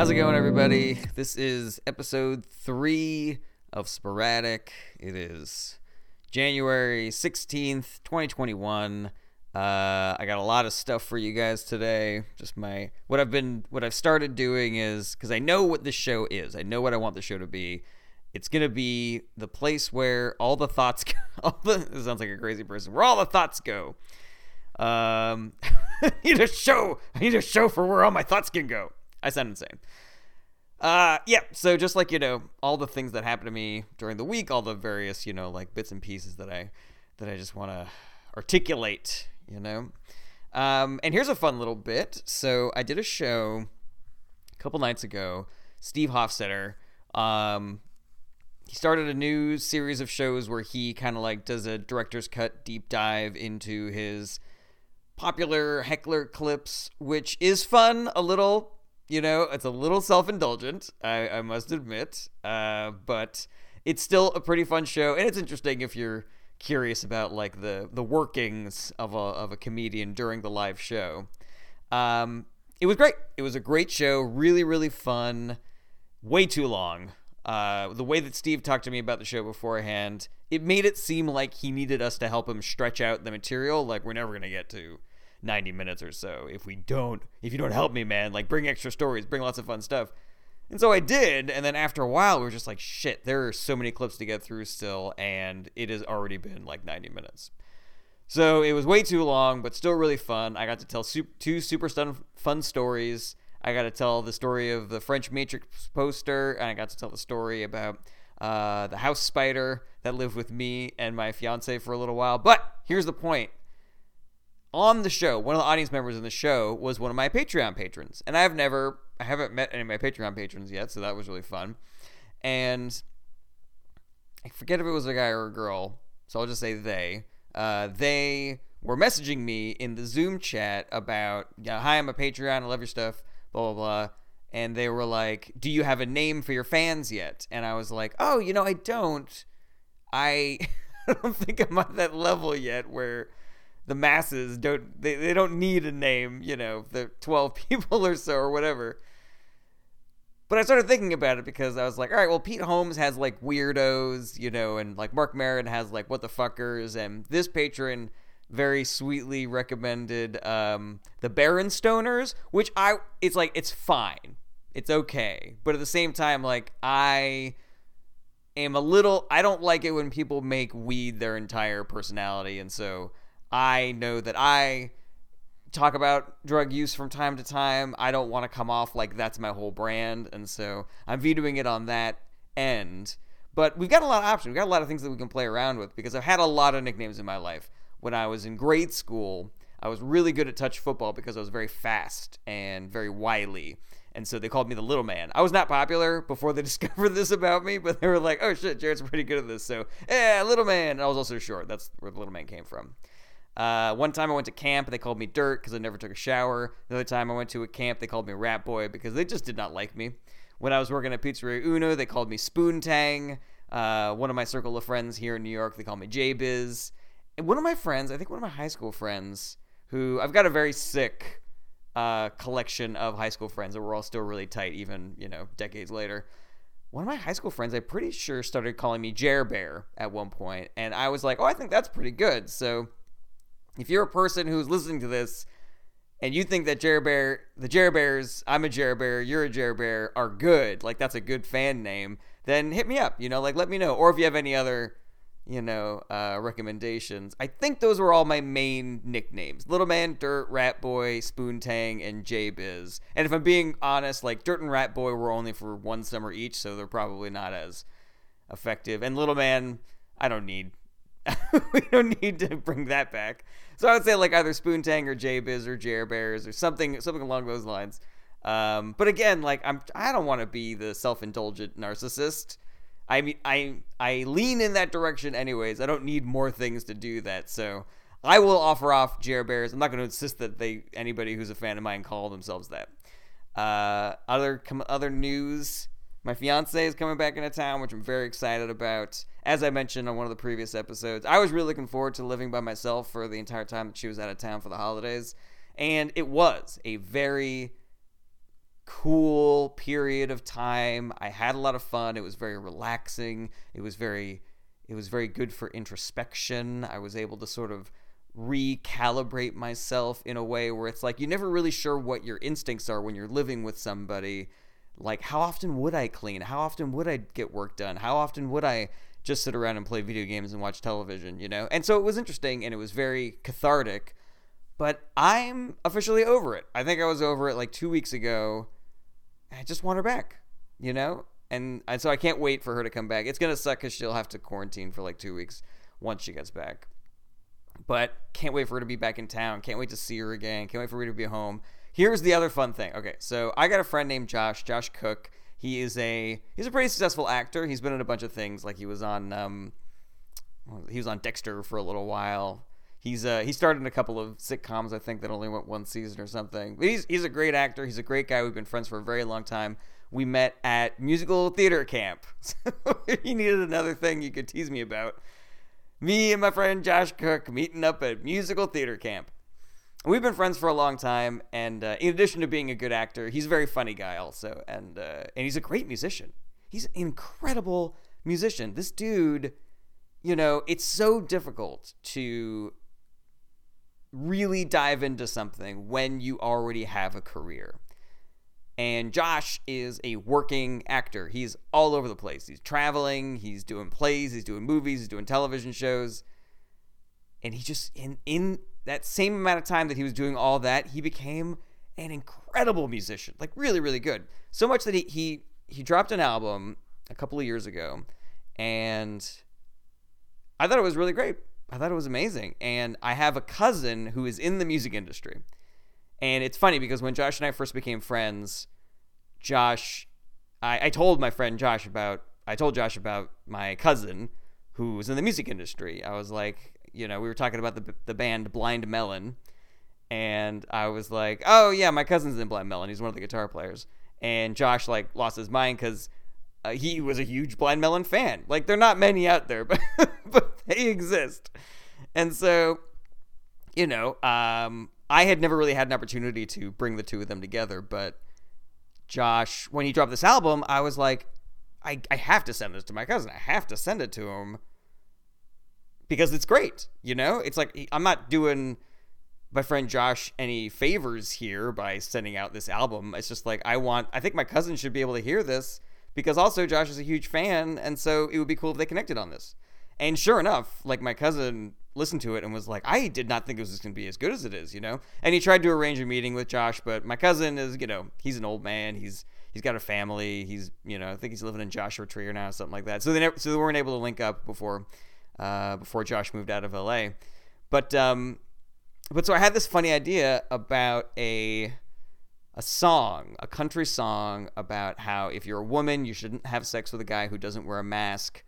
How's it going, everybody? This is episode three of Sporadic. It is January 16th, 2021. Uh, I got a lot of stuff for you guys today. Just my what I've been what I've started doing is because I know what this show is. I know what I want the show to be. It's gonna be the place where all the thoughts, go, all the this sounds like a crazy person. Where all the thoughts go. Um, I need a show. I need a show for where all my thoughts can go. I sound insane. Uh, yeah. So just like you know, all the things that happened to me during the week, all the various you know like bits and pieces that I that I just want to articulate. You know. Um, and here's a fun little bit. So I did a show a couple nights ago. Steve Hofstetter. Um, he started a new series of shows where he kind of like does a director's cut deep dive into his popular heckler clips, which is fun a little. You know, it's a little self indulgent, I, I, must admit. Uh, but it's still a pretty fun show, and it's interesting if you're curious about like the the workings of a of a comedian during the live show. Um, it was great. It was a great show, really really fun. Way too long. Uh, the way that Steve talked to me about the show beforehand, it made it seem like he needed us to help him stretch out the material. Like we're never gonna get to 90 minutes or so. If we don't if you don't help me man like bring extra stories bring lots of fun stuff. And so i did and then after a while we were just like shit there are so many clips to get through still and it has already been like 90 minutes. So it was way too long but still really fun. I got to tell two super fun stories. I got to tell the story of the french matrix poster and i got to tell the story about uh, the house spider that lived with me and my fiance for a little while. But here's the point on the show, one of the audience members in the show was one of my Patreon patrons. And I've never, I haven't met any of my Patreon patrons yet, so that was really fun. And I forget if it was a guy or a girl, so I'll just say they. Uh, they were messaging me in the Zoom chat about, know, hi, I'm a Patreon, I love your stuff, blah, blah, blah. And they were like, do you have a name for your fans yet? And I was like, oh, you know, I don't. I, I don't think I'm at that level yet where the masses don't they, they don't need a name, you know, the 12 people or so or whatever. But I started thinking about it because I was like, all right, well, Pete Holmes has like weirdos, you know, and like Marc Maron has like what the fuckers, and this patron very sweetly recommended um, the Stoners, which I it's like it's fine, it's okay, but at the same time, like I am a little I don't like it when people make weed their entire personality, and so I know that I talk about drug use from time to time. I don't want to come off like that's my whole brand, and so I'm vetoing it on that end. But we've got a lot of options. We've got a lot of things that we can play around with because I've had a lot of nicknames in my life. When I was in grade school, I was really good at touch football because I was very fast and very wily. And so they called me the little man. I was not popular before they discovered this about me, but they were like, oh shit, Jared's pretty good at this. So, yeah, little man. And I was also short. That's where the little man came from. Uh, one time I went to camp, they called me Dirt because I never took a shower. The other time I went to a camp, they called me Rat Boy because they just did not like me. When I was working at Pizzeria Uno, they called me Spoontang. Uh, one of my circle of friends here in New York, they call me J Biz. And one of my friends, I think one of my high school friends, who I've got a very sick uh, collection of high school friends that we're all still really tight, even you know decades later. One of my high school friends, I'm pretty sure, started calling me Jer Bear at one point, and I was like, "Oh, I think that's pretty good." So if you're a person who's listening to this and you think that Jerry Bear, the Jerry Bears, I'm a Jerry Bear, you're a Jerry Bear, are good, like that's a good fan name, then hit me up. You know, like let me know. Or if you have any other, you know, uh, recommendations. I think those were all my main nicknames: Little Man, Dirt, Rat Boy, Spoon Tang, and J Biz. And if I'm being honest, like Dirt and Rat Boy were only for one summer each, so they're probably not as effective. And Little Man, I don't need we don't need to bring that back. So I would say like either Spoontang or J Biz or Jer Bears or something something along those lines. Um, but again, like I'm I don't want to be the self indulgent narcissist. I mean I I lean in that direction anyways. I don't need more things to do that. So I will offer off Jer Bears. I'm not going to insist that they anybody who's a fan of mine call themselves that. Uh, other other news my fiance is coming back into town, which I'm very excited about. As I mentioned on one of the previous episodes, I was really looking forward to living by myself for the entire time that she was out of town for the holidays. And it was a very cool period of time. I had a lot of fun. It was very relaxing. It was very it was very good for introspection. I was able to sort of recalibrate myself in a way where it's like you're never really sure what your instincts are when you're living with somebody. Like how often would I clean? How often would I get work done? How often would I just sit around and play video games and watch television, you know? And so it was interesting and it was very cathartic. But I'm officially over it. I think I was over it like 2 weeks ago I just want her back, you know? And, so I can't wait for her to come back. It's going to suck because she'll have to quarantine for like two weeks once she gets back. But can't wait for her to be back in town. Can't wait to see her again. Can't wait for her to be home. Here's the other fun thing. Okay, so I got a friend named Josh, Josh Cook. He is a he's a pretty successful actor. He's been in a bunch of things. Like he was on um, he was on Dexter for a little while. He's uh he started in a couple of sitcoms I think that only went one season or something. But he's he's a great actor. He's a great guy. We've been friends for a very long time. We met at musical theater camp. So if you needed another thing you could tease me about, me and my friend Josh Cook meeting up at musical theater camp. We've been friends for a long time, and uh, in addition to being a good actor, he's a very funny guy also, and uh, and he's a great musician. He's an incredible musician. This dude, you know, it's so difficult to really dive into something when you already have a career. And Josh is a working actor. He's all over the place. He's traveling, he's doing plays, he's doing movies, he's doing television shows. And he just in in that same amount of time that he was doing all that, he became an incredible musician. Like really, really good. So much that he he he dropped an album a couple of years ago and I thought it was really great. I thought it was amazing. And I have a cousin who is in the music industry. And it's funny because when Josh and I first became friends, Josh, I, I told my friend Josh about, I told Josh about my cousin who was in the music industry. I was like, you know, we were talking about the, the band Blind Melon. And I was like, oh, yeah, my cousin's in Blind Melon. He's one of the guitar players. And Josh, like, lost his mind because uh, he was a huge Blind Melon fan. Like, there are not many out there, but, but they exist. And so, you know, um, I had never really had an opportunity to bring the two of them together, but Josh, when he dropped this album, I was like, I, I have to send this to my cousin. I have to send it to him because it's great. You know, it's like I'm not doing my friend Josh any favors here by sending out this album. It's just like I want, I think my cousin should be able to hear this because also Josh is a huge fan, and so it would be cool if they connected on this. And sure enough, like my cousin listened to it and was like, I did not think it was going to be as good as it is, you know. And he tried to arrange a meeting with Josh, but my cousin is, you know, he's an old man. He's he's got a family. He's, you know, I think he's living in Joshua Tree or now, something like that. So they never, so they weren't able to link up before uh, before Josh moved out of LA. But um, but so I had this funny idea about a a song, a country song about how if you're a woman, you shouldn't have sex with a guy who doesn't wear a mask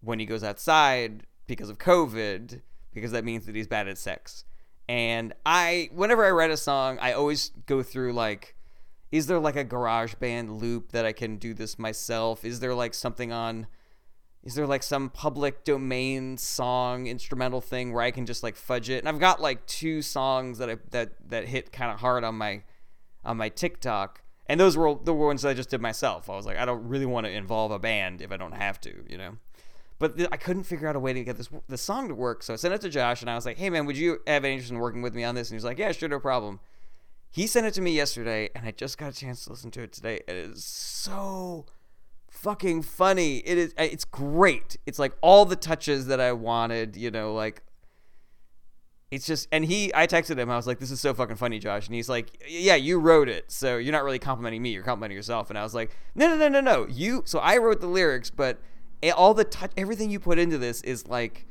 when he goes outside because of COVID, because that means that he's bad at sex. And I, whenever I write a song, I always go through like, is there like a garage band loop that I can do this myself? Is there like something on, is there like some public domain song instrumental thing where I can just like fudge it? And I've got like two songs that I that that hit kind of hard on my on my TikTok. And those were the ones that I just did myself. I was like, I don't really want to involve a band if I don't have to, you know. But th- I couldn't figure out a way to get this this song to work. So I sent it to Josh, and I was like, "Hey man, would you have any interest in working with me on this?" And he was like, "Yeah, sure, no problem." He sent it to me yesterday, and I just got a chance to listen to it today. It is so fucking funny. It is. It's great. It's like all the touches that I wanted. You know, like it's just and he i texted him i was like this is so fucking funny josh and he's like yeah you wrote it so you're not really complimenting me you're complimenting yourself and i was like no no no no no you so i wrote the lyrics but all the touch everything you put into this is like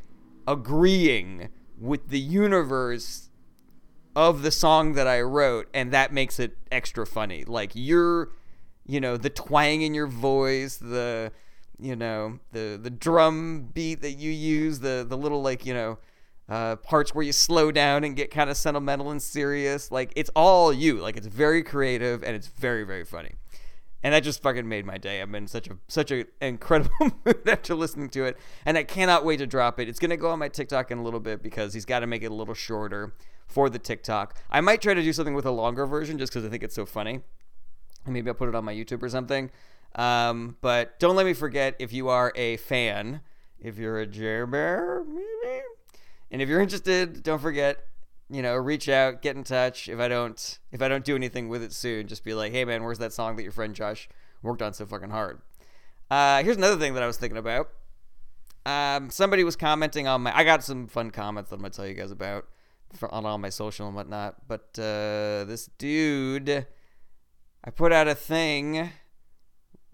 agreeing with the universe of the song that I wrote and that makes it extra funny. Like you're you know, the twang in your voice, the you know, the the drum beat that you use, the the little like, you know, uh, parts where you slow down and get kind of sentimental and serious. Like it's all you. Like it's very creative and it's very very funny and that just fucking made my day. I'm in such a such an incredible mood after listening to it, and I cannot wait to drop it. It's gonna go on my TikTok in a little bit because he's got to make it a little shorter for the TikTok. I might try to do something with a longer version just because I think it's so funny. Maybe I'll put it on my YouTube or something. Um, but don't let me forget if you are a fan, if you're a Jer Bear, maybe. And if you're interested, don't forget, you know, reach out, get in touch. If I don't, if I don't do anything with it soon, just be like, hey man, where's that song that your friend Josh worked on so fucking hard? Uh, here's another thing that I was thinking about. Um, somebody was commenting on my. I got some fun comments that I'm gonna tell you guys about for, on all my social and whatnot. But uh, this dude, I put out a thing,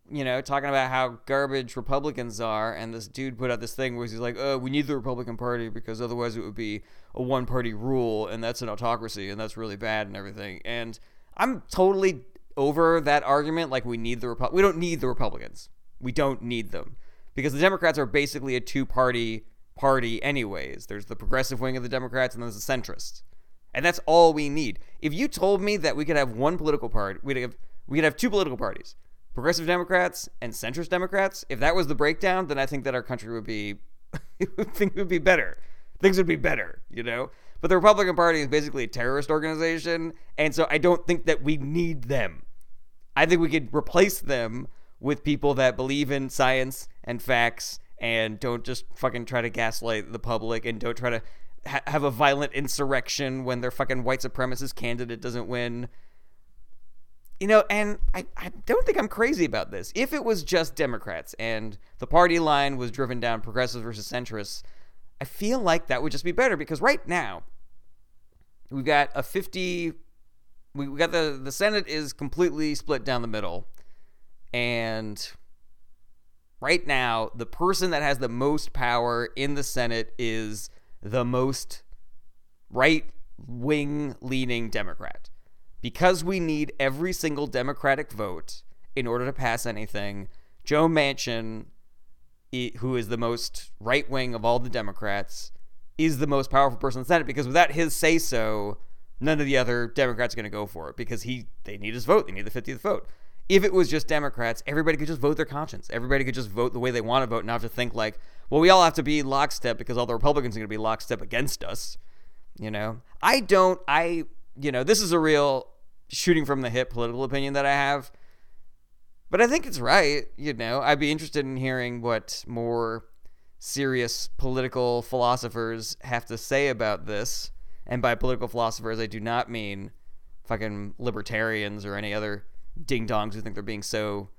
you know, talking about how garbage Republicans are, and this dude put out this thing where he's like, "Oh, we need the Republican Party because otherwise it would be a one-party rule, and that's an autocracy, and that's really bad and everything." And I'm totally over that argument. Like, we need the Repu- We don't need the Republicans. We don't need them because the Democrats are basically a two-party party anyways. There's the progressive wing of the Democrats and there's the centrists. And that's all we need. If you told me that we could have one political party, we'd have we could have two political parties, progressive Democrats and centrist Democrats. If that was the breakdown, then I think that our country would be think would be better. Things would be better, you know? But the Republican Party is basically a terrorist organization, and so I don't think that we need them. I think we could replace them with people that believe in science and facts and don't just fucking try to gaslight the public and don't try to ha- have a violent insurrection when their fucking white supremacist candidate doesn't win. You know, and I, I don't think I'm crazy about this. If it was just Democrats and the party line was driven down progressives versus centrists, I feel like that would just be better because right now we've got a 50 we got the the Senate is completely split down the middle and right now, the person that has the most power in the Senate is the most right wing leaning Democrat. Because we need every single Democratic vote in order to pass anything, Joe Manchin, who is the most right wing of all the Democrats, is the most powerful person in the Senate because without his say so, none of the other Democrats are going to go for it because he they need his vote. They need the 50th vote if it was just Democrats, everybody could just vote their conscience. Everybody could just vote the way they want to vote, not have to think like, well, we all have to be lockstep because all the Republicans are going to be lockstep against us. You know, I don't. I you know, this is a real shooting from the hip political opinion that I have, but I think it's right. You know, I'd be interested in hearing what more serious political philosophers have to say about this. And by political philosophers, I do not mean fucking libertarians or any other ding dongs who think they're being so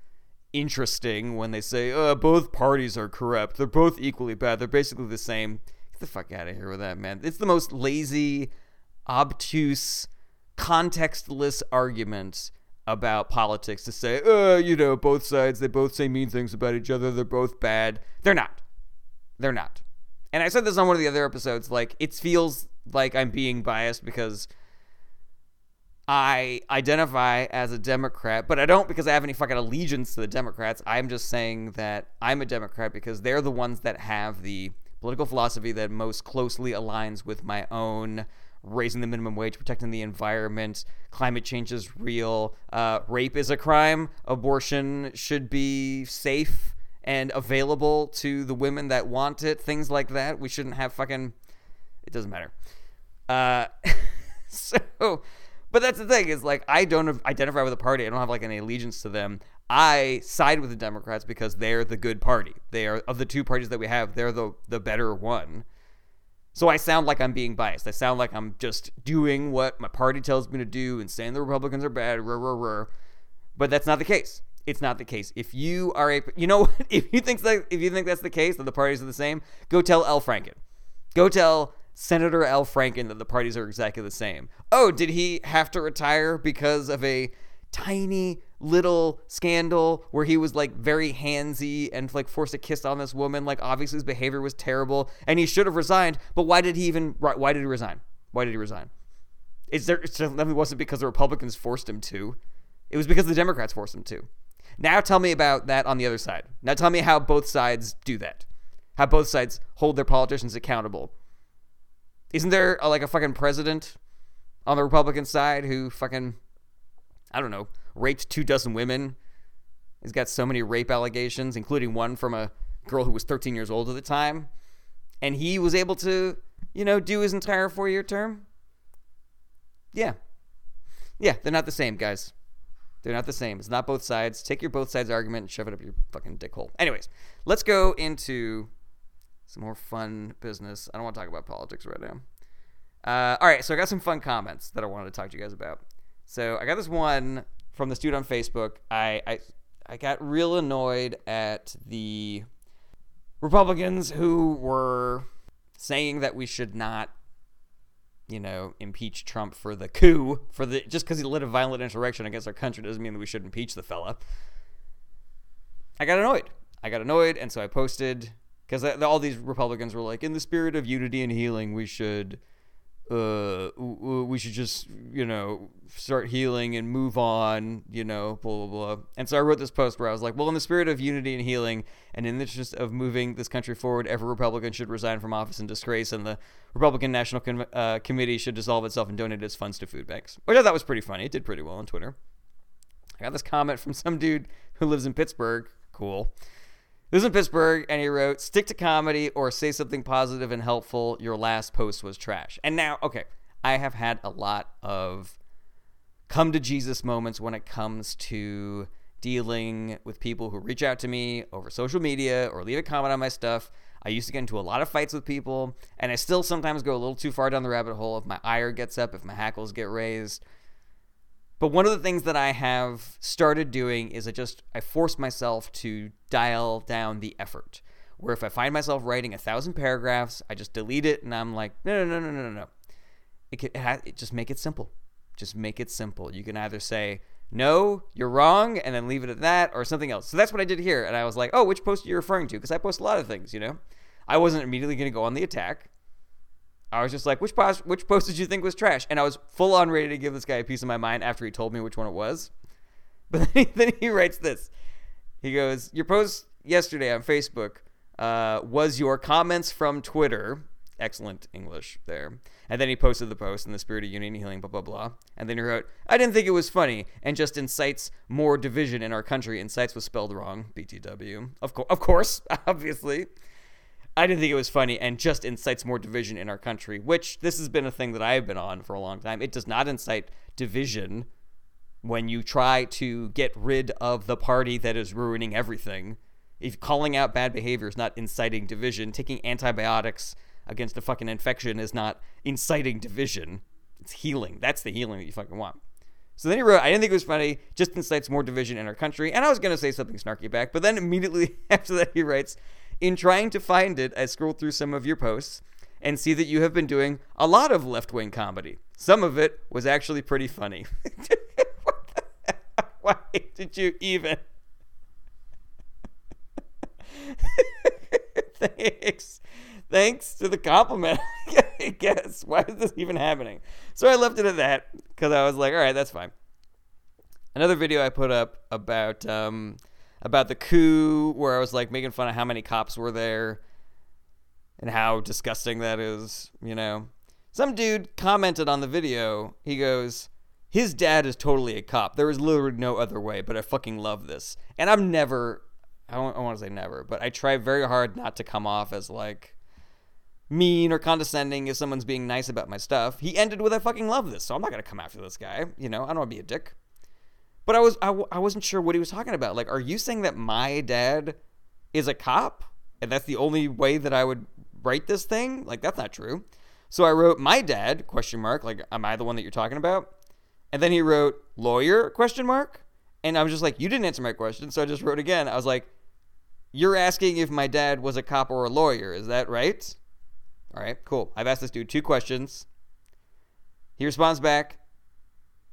interesting when they say, uh, both parties are corrupt. They're both equally bad. They're basically the same. Get the fuck out of here with that, man. It's the most lazy, obtuse, contextless argument about politics to say, uh, you know, both sides, they both say mean things about each other. They're both bad. They're not. They're not. And I said this on one of the other episodes. Like, it feels like I'm being biased because I identify as a Democrat, but I don't because I have any fucking allegiance to the Democrats. I'm just saying that I'm a Democrat because they're the ones that have the political philosophy that most closely aligns with my own raising the minimum wage, protecting the environment, climate change is real, uh, rape is a crime, abortion should be safe and available to the women that want it, things like that. We shouldn't have fucking. It doesn't matter. Uh, so but that's the thing is like I don't identify with a party. I don't have like any allegiance to them. I side with the Democrats because they're the good party. They are of the two parties that we have, they're the the better one. So I sound like I'm being biased. I sound like I'm just doing what my party tells me to do and saying the Republicans are bad. Rah, rah, rah. But that's not the case. It's not the case. If you are a, you know, if you think that, if you think that's the case that the parties are the same, go tell Al Franken. Go tell Senator Al Franken that the parties are exactly the same. Oh, did he have to retire because of a tiny little scandal where he was like very handsy and like forced to kiss on this woman? Like obviously his behavior was terrible and he should have resigned. But why did he even? Why did he resign? Why did he resign? Is there? It definitely wasn't because the Republicans forced him to. It was because the Democrats forced him to. Now tell me about that on the other side. Now tell me how both sides do that. How both sides hold their politicians accountable isn't there a, like a fucking president on the Republican side who fucking I don't know raped two dozen women? He's got so many rape allegations, including one from a girl who was 13 years old at the time, and he was able to you know do his entire four year term. Yeah, yeah, they're not the same, guys. They're not the same. It's not both sides. Take your both sides argument and shove it up your fucking dick hole. Anyways, let's go into some more fun business. I don't want to talk about politics right now. Uh, all right, so I got some fun comments that I wanted to talk to you guys about. So I got this one from this dude on Facebook. I I, I got real annoyed at the Republicans who were saying that we should not, you know, impeach Trump for the coup for the just because he led a violent insurrection against our country doesn't mean that we should impeach the fella. I got annoyed. I got annoyed, and so I posted because all these Republicans were like, in the spirit of unity and healing, we should uh, we should just, you know, start healing and move on, you know, blah, blah, blah. And so I wrote this post where I was like, well, in the spirit of unity and healing and in the interest of moving this country forward, every Republican should resign from office in disgrace and the Republican National uh, Committee should dissolve itself and donate its funds to food banks, which I thought was pretty funny. It did pretty well on Twitter. I got this comment from some dude who lives in Pittsburgh. Cool. This is in Pittsburgh, and he wrote, Stick to comedy or say something positive and helpful. Your last post was trash. And now, okay, I have had a lot of come to Jesus moments when it comes to dealing with people who reach out to me over social media or leave a comment on my stuff. I used to get into a lot of fights with people, and I still sometimes go a little too far down the rabbit hole if my ire gets up, if my hackles get raised. But one of the things that I have started doing is I just I force myself to dial down the effort. Where if I find myself writing a thousand paragraphs, I just delete it and I'm like, no, no, no, no, no, no. It, can, it, has, it just make it simple. Just make it simple. You can either say no, you're wrong, and then leave it at that, or something else. So that's what I did here, and I was like, oh, which post are you referring to? Because I post a lot of things, you know. I wasn't immediately going to go on the attack. I was just like, which post, which post did you think was trash? And I was full on ready to give this guy a piece of my mind after he told me which one it was. But then he, then he writes this. He goes, Your post yesterday on Facebook uh, was your comments from Twitter. Excellent English there. And then he posted the post in the spirit of unity and healing, blah, blah, blah. And then he wrote, I didn't think it was funny and just incites more division in our country. Incites was spelled wrong, BTW. Of, co- of course, obviously. I didn't think it was funny and just incites more division in our country, which this has been a thing that I've been on for a long time. It does not incite division when you try to get rid of the party that is ruining everything. If calling out bad behavior is not inciting division, taking antibiotics against a fucking infection is not inciting division. It's healing. That's the healing that you fucking want. So then he wrote, I didn't think it was funny, just incites more division in our country. And I was going to say something snarky back, but then immediately after that, he writes, in trying to find it, I scrolled through some of your posts and see that you have been doing a lot of left wing comedy. Some of it was actually pretty funny. Why did you even? Thanks. Thanks to the compliment, I guess. Why is this even happening? So I left it at that because I was like, all right, that's fine. Another video I put up about um, about the coup where I was like making fun of how many cops were there and how disgusting that is, you know. Some dude commented on the video. He goes, "His dad is totally a cop. There is literally no other way, but I fucking love this." And I'm never I don't, want to say never, but I try very hard not to come off as like mean or condescending if someone's being nice about my stuff. He ended with I fucking love this, so I'm not going to come after this guy, you know. I don't want to be a dick. But I was I, I wasn't sure what he was talking about. Like, are you saying that my dad is a cop, and that's the only way that I would write this thing? Like, that's not true. So I wrote my dad question mark. Like, am I the one that you're talking about? And then he wrote lawyer question mark. And I was just like, you didn't answer my question. So I just wrote again. I was like, you're asking if my dad was a cop or a lawyer. Is that right? All right, cool. I've asked this dude two questions. He responds back,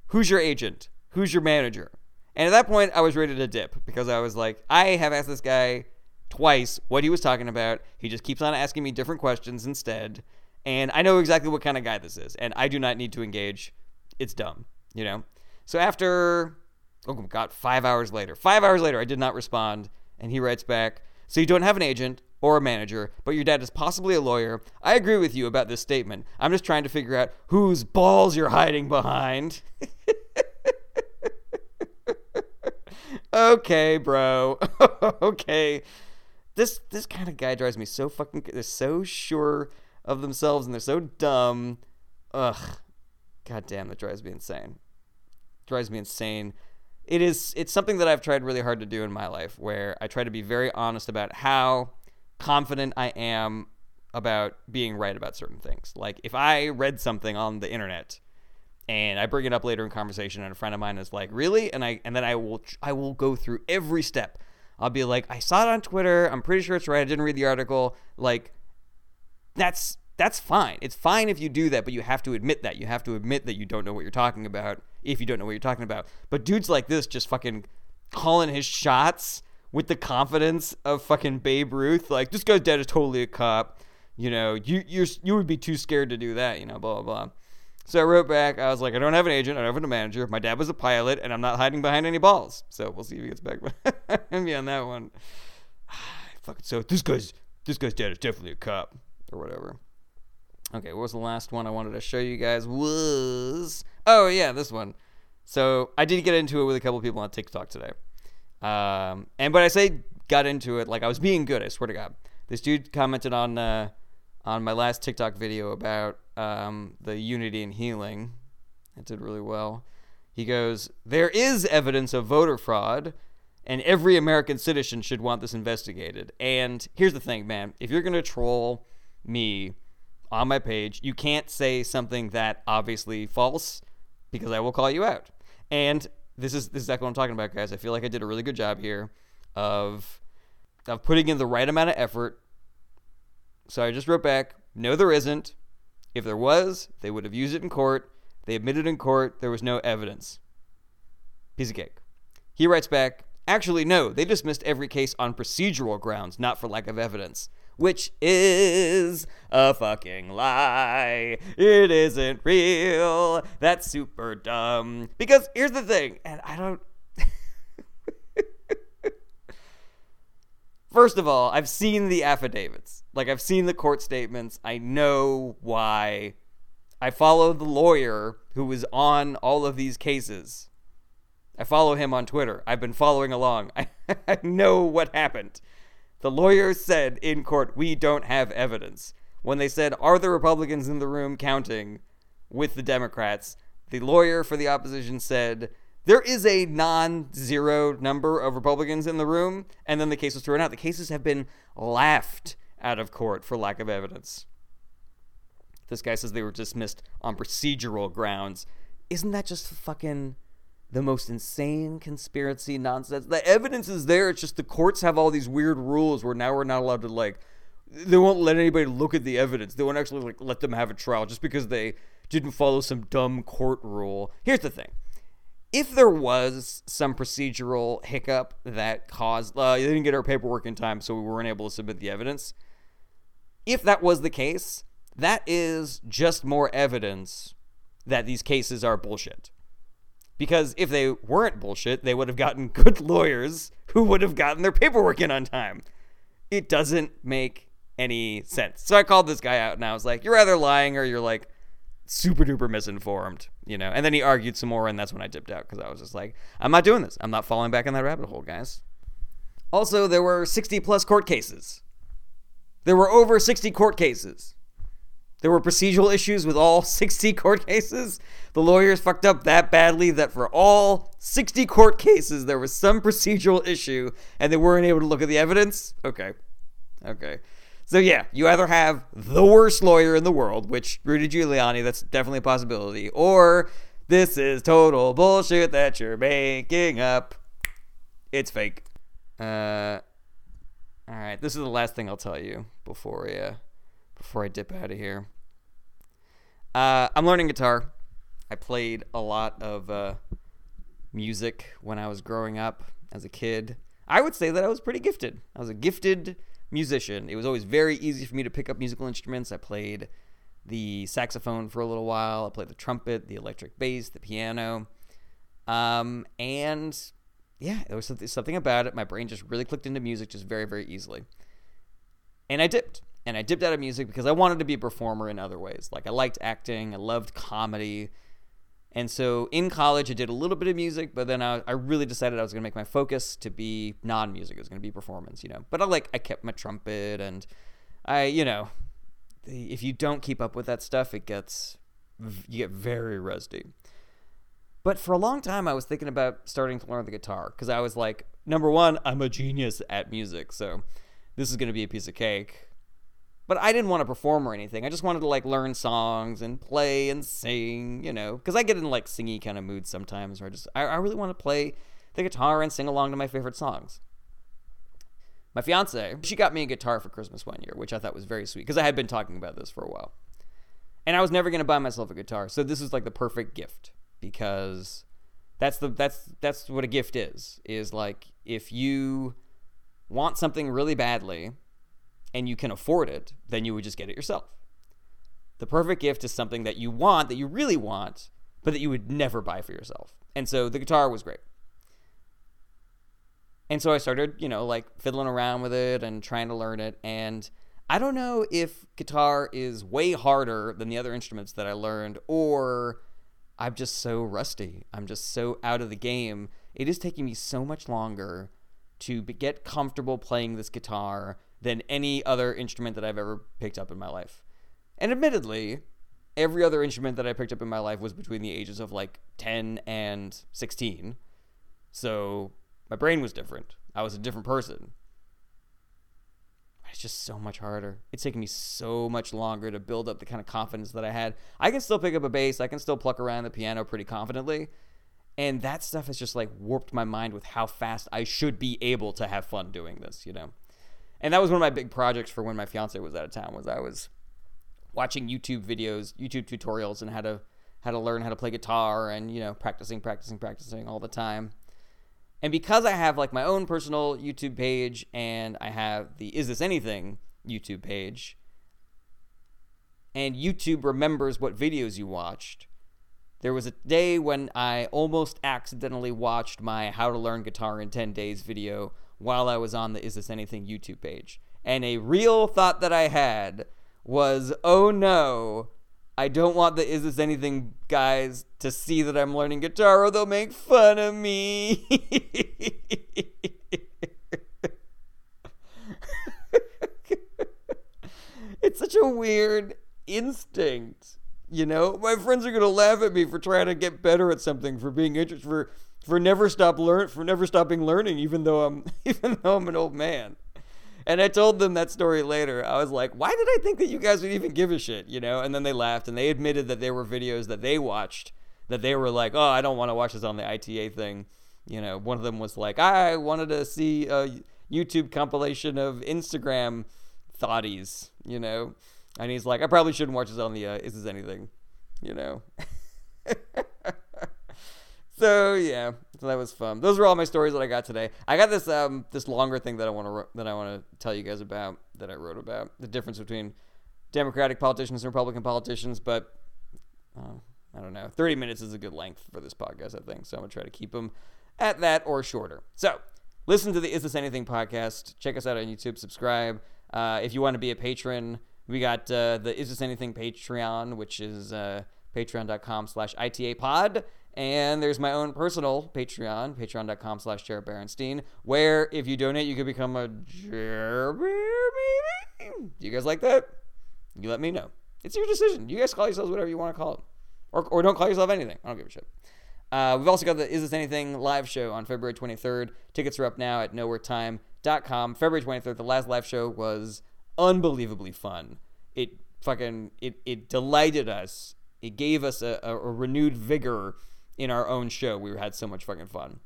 Who's your agent? Who's your manager? And at that point, I was ready to dip because I was like, I have asked this guy twice what he was talking about. He just keeps on asking me different questions instead. And I know exactly what kind of guy this is. And I do not need to engage. It's dumb, you know? So after, oh God, five hours later, five hours later, I did not respond. And he writes back, So you don't have an agent or a manager, but your dad is possibly a lawyer. I agree with you about this statement. I'm just trying to figure out whose balls you're hiding behind. okay, bro. okay. This this kind of guy drives me so fucking. They're so sure of themselves and they're so dumb. Ugh. God damn, that drives me insane. Drives me insane. it is it's something that I've tried really hard to do in my life where I try to be very honest about how confident I am about being right about certain things. Like if I read something on the internet and I bring it up later in conversation and a friend of mine is like, "Really?" and I and then I will I will go through every step. I'll be like, "I saw it on Twitter. I'm pretty sure it's right. I didn't read the article." Like that's that's fine. It's fine if you do that, but you have to admit that. You have to admit that you don't know what you're talking about if you don't know what you're talking about. But dudes like this just fucking calling his shots with the confidence of fucking Babe Ruth. Like, this guy's dead is totally a cop. You know, you you you would be too scared to do that, you know, blah blah blah. So I wrote back. I was like, I don't have an agent. I don't have a manager. My dad was a pilot, and I'm not hiding behind any balls. So we'll see if he gets back me on that one. Fucking so this guy's this guy's dad is definitely a cop or whatever. Okay, what was the last one I wanted to show you guys? Was oh yeah, this one. So I did get into it with a couple people on TikTok today. Um, and but I say got into it like I was being good. I swear to God. This dude commented on uh, on my last TikTok video about um, the unity and healing. It did really well. He goes, "There is evidence of voter fraud." And every American citizen should want this investigated. And here's the thing, man. If you're going to troll me on my page. You can't say something that obviously false because I will call you out. And this is this is exactly what I'm talking about, guys. I feel like I did a really good job here of of putting in the right amount of effort. So I just wrote back, no there isn't. If there was, they would have used it in court. They admitted in court there was no evidence. Piece of cake. He writes back, actually no, they dismissed every case on procedural grounds, not for lack of evidence which is a fucking lie. It isn't real. That's super dumb. Because here's the thing, and I don't. First of all, I've seen the affidavits. Like, I've seen the court statements. I know why. I follow the lawyer who was on all of these cases. I follow him on Twitter. I've been following along. I, I know what happened. The lawyer said in court, we don't have evidence. When they said, are the Republicans in the room counting with the Democrats? The lawyer for the opposition said, there is a non zero number of Republicans in the room. And then the case was thrown out. The cases have been laughed out of court for lack of evidence. This guy says they were dismissed on procedural grounds. Isn't that just fucking the most insane conspiracy nonsense. The evidence is there. It's just the courts have all these weird rules where now we're not allowed to like. They won't let anybody look at the evidence. They won't actually like let them have a trial just because they didn't follow some dumb court rule. Here's the thing: if there was some procedural hiccup that caused uh, they didn't get our paperwork in time, so we weren't able to submit the evidence. If that was the case, that is just more evidence that these cases are bullshit. Because if they weren't bullshit, they would have gotten good lawyers who would have gotten their paperwork in on time. It doesn't make any sense. So I called this guy out and I was like, You're either lying or you're like super duper misinformed, you know? And then he argued some more, and that's when I dipped out because I was just like, I'm not doing this. I'm not falling back in that rabbit hole, guys. Also, there were 60 plus court cases. There were over 60 court cases. There were procedural issues with all 60 court cases. The lawyers fucked up that badly that for all 60 court cases, there was some procedural issue and they weren't able to look at the evidence. Okay. Okay. So, yeah, you either have the worst lawyer in the world, which Rudy Giuliani, that's definitely a possibility, or this is total bullshit that you're making up. It's fake. Uh, all right, this is the last thing I'll tell you before I, uh, before I dip out of here. Uh, I'm learning guitar. I played a lot of uh, music when I was growing up as a kid. I would say that I was pretty gifted. I was a gifted musician. It was always very easy for me to pick up musical instruments. I played the saxophone for a little while. I played the trumpet, the electric bass, the piano. Um, and yeah, there was something, something about it. My brain just really clicked into music just very, very easily. And I dipped and I dipped out of music because I wanted to be a performer in other ways. Like I liked acting, I loved comedy. And so in college, I did a little bit of music, but then I, I really decided I was going to make my focus to be non-music. It was going to be performance, you know. But I like I kept my trumpet, and I, you know, if you don't keep up with that stuff, it gets you get very rusty. But for a long time, I was thinking about starting to learn the guitar because I was like, number one, I'm a genius at music, so this is going to be a piece of cake. But I didn't want to perform or anything. I just wanted to like learn songs and play and sing, you know, because I get in like singy kind of moods sometimes where I just, I, I really want to play the guitar and sing along to my favorite songs. My fiance, she got me a guitar for Christmas one year, which I thought was very sweet because I had been talking about this for a while. And I was never going to buy myself a guitar. So this was like the perfect gift because that's the that's that's what a gift is is like if you want something really badly and you can afford it then you would just get it yourself the perfect gift is something that you want that you really want but that you would never buy for yourself and so the guitar was great and so i started you know like fiddling around with it and trying to learn it and i don't know if guitar is way harder than the other instruments that i learned or I'm just so rusty. I'm just so out of the game. It is taking me so much longer to get comfortable playing this guitar than any other instrument that I've ever picked up in my life. And admittedly, every other instrument that I picked up in my life was between the ages of like 10 and 16. So my brain was different. I was a different person it's just so much harder. It's taken me so much longer to build up the kind of confidence that I had. I can still pick up a bass, I can still pluck around the piano pretty confidently. And that stuff has just like warped my mind with how fast I should be able to have fun doing this, you know. And that was one of my big projects for when my fiance was out of town was I was watching YouTube videos, YouTube tutorials and how to how to learn how to play guitar and, you know, practicing, practicing, practicing all the time. And because I have like my own personal YouTube page and I have the Is This Anything YouTube page, and YouTube remembers what videos you watched, there was a day when I almost accidentally watched my How to Learn Guitar in 10 Days video while I was on the Is This Anything YouTube page. And a real thought that I had was, oh no, I don't want the Is This Anything guys to see that I'm learning guitar or they'll make fun of me. it's such a weird instinct. You know, my friends are gonna laugh at me for trying to get better at something, for being interested, for for never stop learn, for never stopping learning, even though I'm even though I'm an old man. And I told them that story later. I was like, why did I think that you guys would even give a shit, you know? And then they laughed and they admitted that there were videos that they watched that they were like, oh, I don't want to watch this on the ITA thing. You know, one of them was like, I wanted to see a YouTube compilation of Instagram thoughties, you know? And he's like, I probably shouldn't watch this on the uh, Is This Anything, you know? so yeah, so that was fun. Those are all my stories that I got today. I got this um this longer thing that I want to that I want to tell you guys about that I wrote about the difference between Democratic politicians and Republican politicians, but uh, I don't know. 30 minutes is a good length for this podcast, I think. So I'm to try to keep them at that or shorter. So listen to the Is This Anything podcast. Check us out on YouTube. Subscribe. Uh, if you want to be a patron, we got uh, the Is This Anything Patreon, which is uh, patreon.com slash ITA pod. And there's my own personal Patreon, patreon.com slash Jared Berenstein, where if you donate, you can become a Jared maybe? Do you guys like that? You let me know. It's your decision. You guys call yourselves whatever you want to call it. Or, or don't call yourself anything. I don't give a shit. Uh, we've also got the Is This Anything live show on February 23rd. Tickets are up now at nowheretime.com. February 23rd, the last live show was unbelievably fun. It fucking, it, it delighted us. It gave us a, a, a renewed vigor in our own show. We had so much fucking fun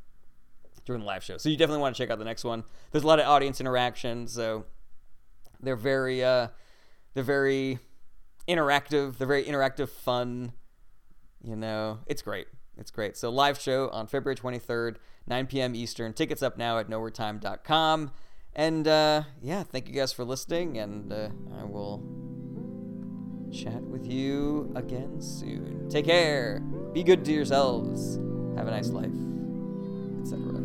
during the live show. So you definitely want to check out the next one. There's a lot of audience interaction, so they're very uh they're very interactive, they're very interactive fun. You know, it's great. It's great. So live show on February 23rd, 9 p.m. Eastern. Tickets up now at nowheretime.com. And uh, yeah, thank you guys for listening, and uh, I will chat with you again soon. Take care. Be good to yourselves. Have a nice life, etc.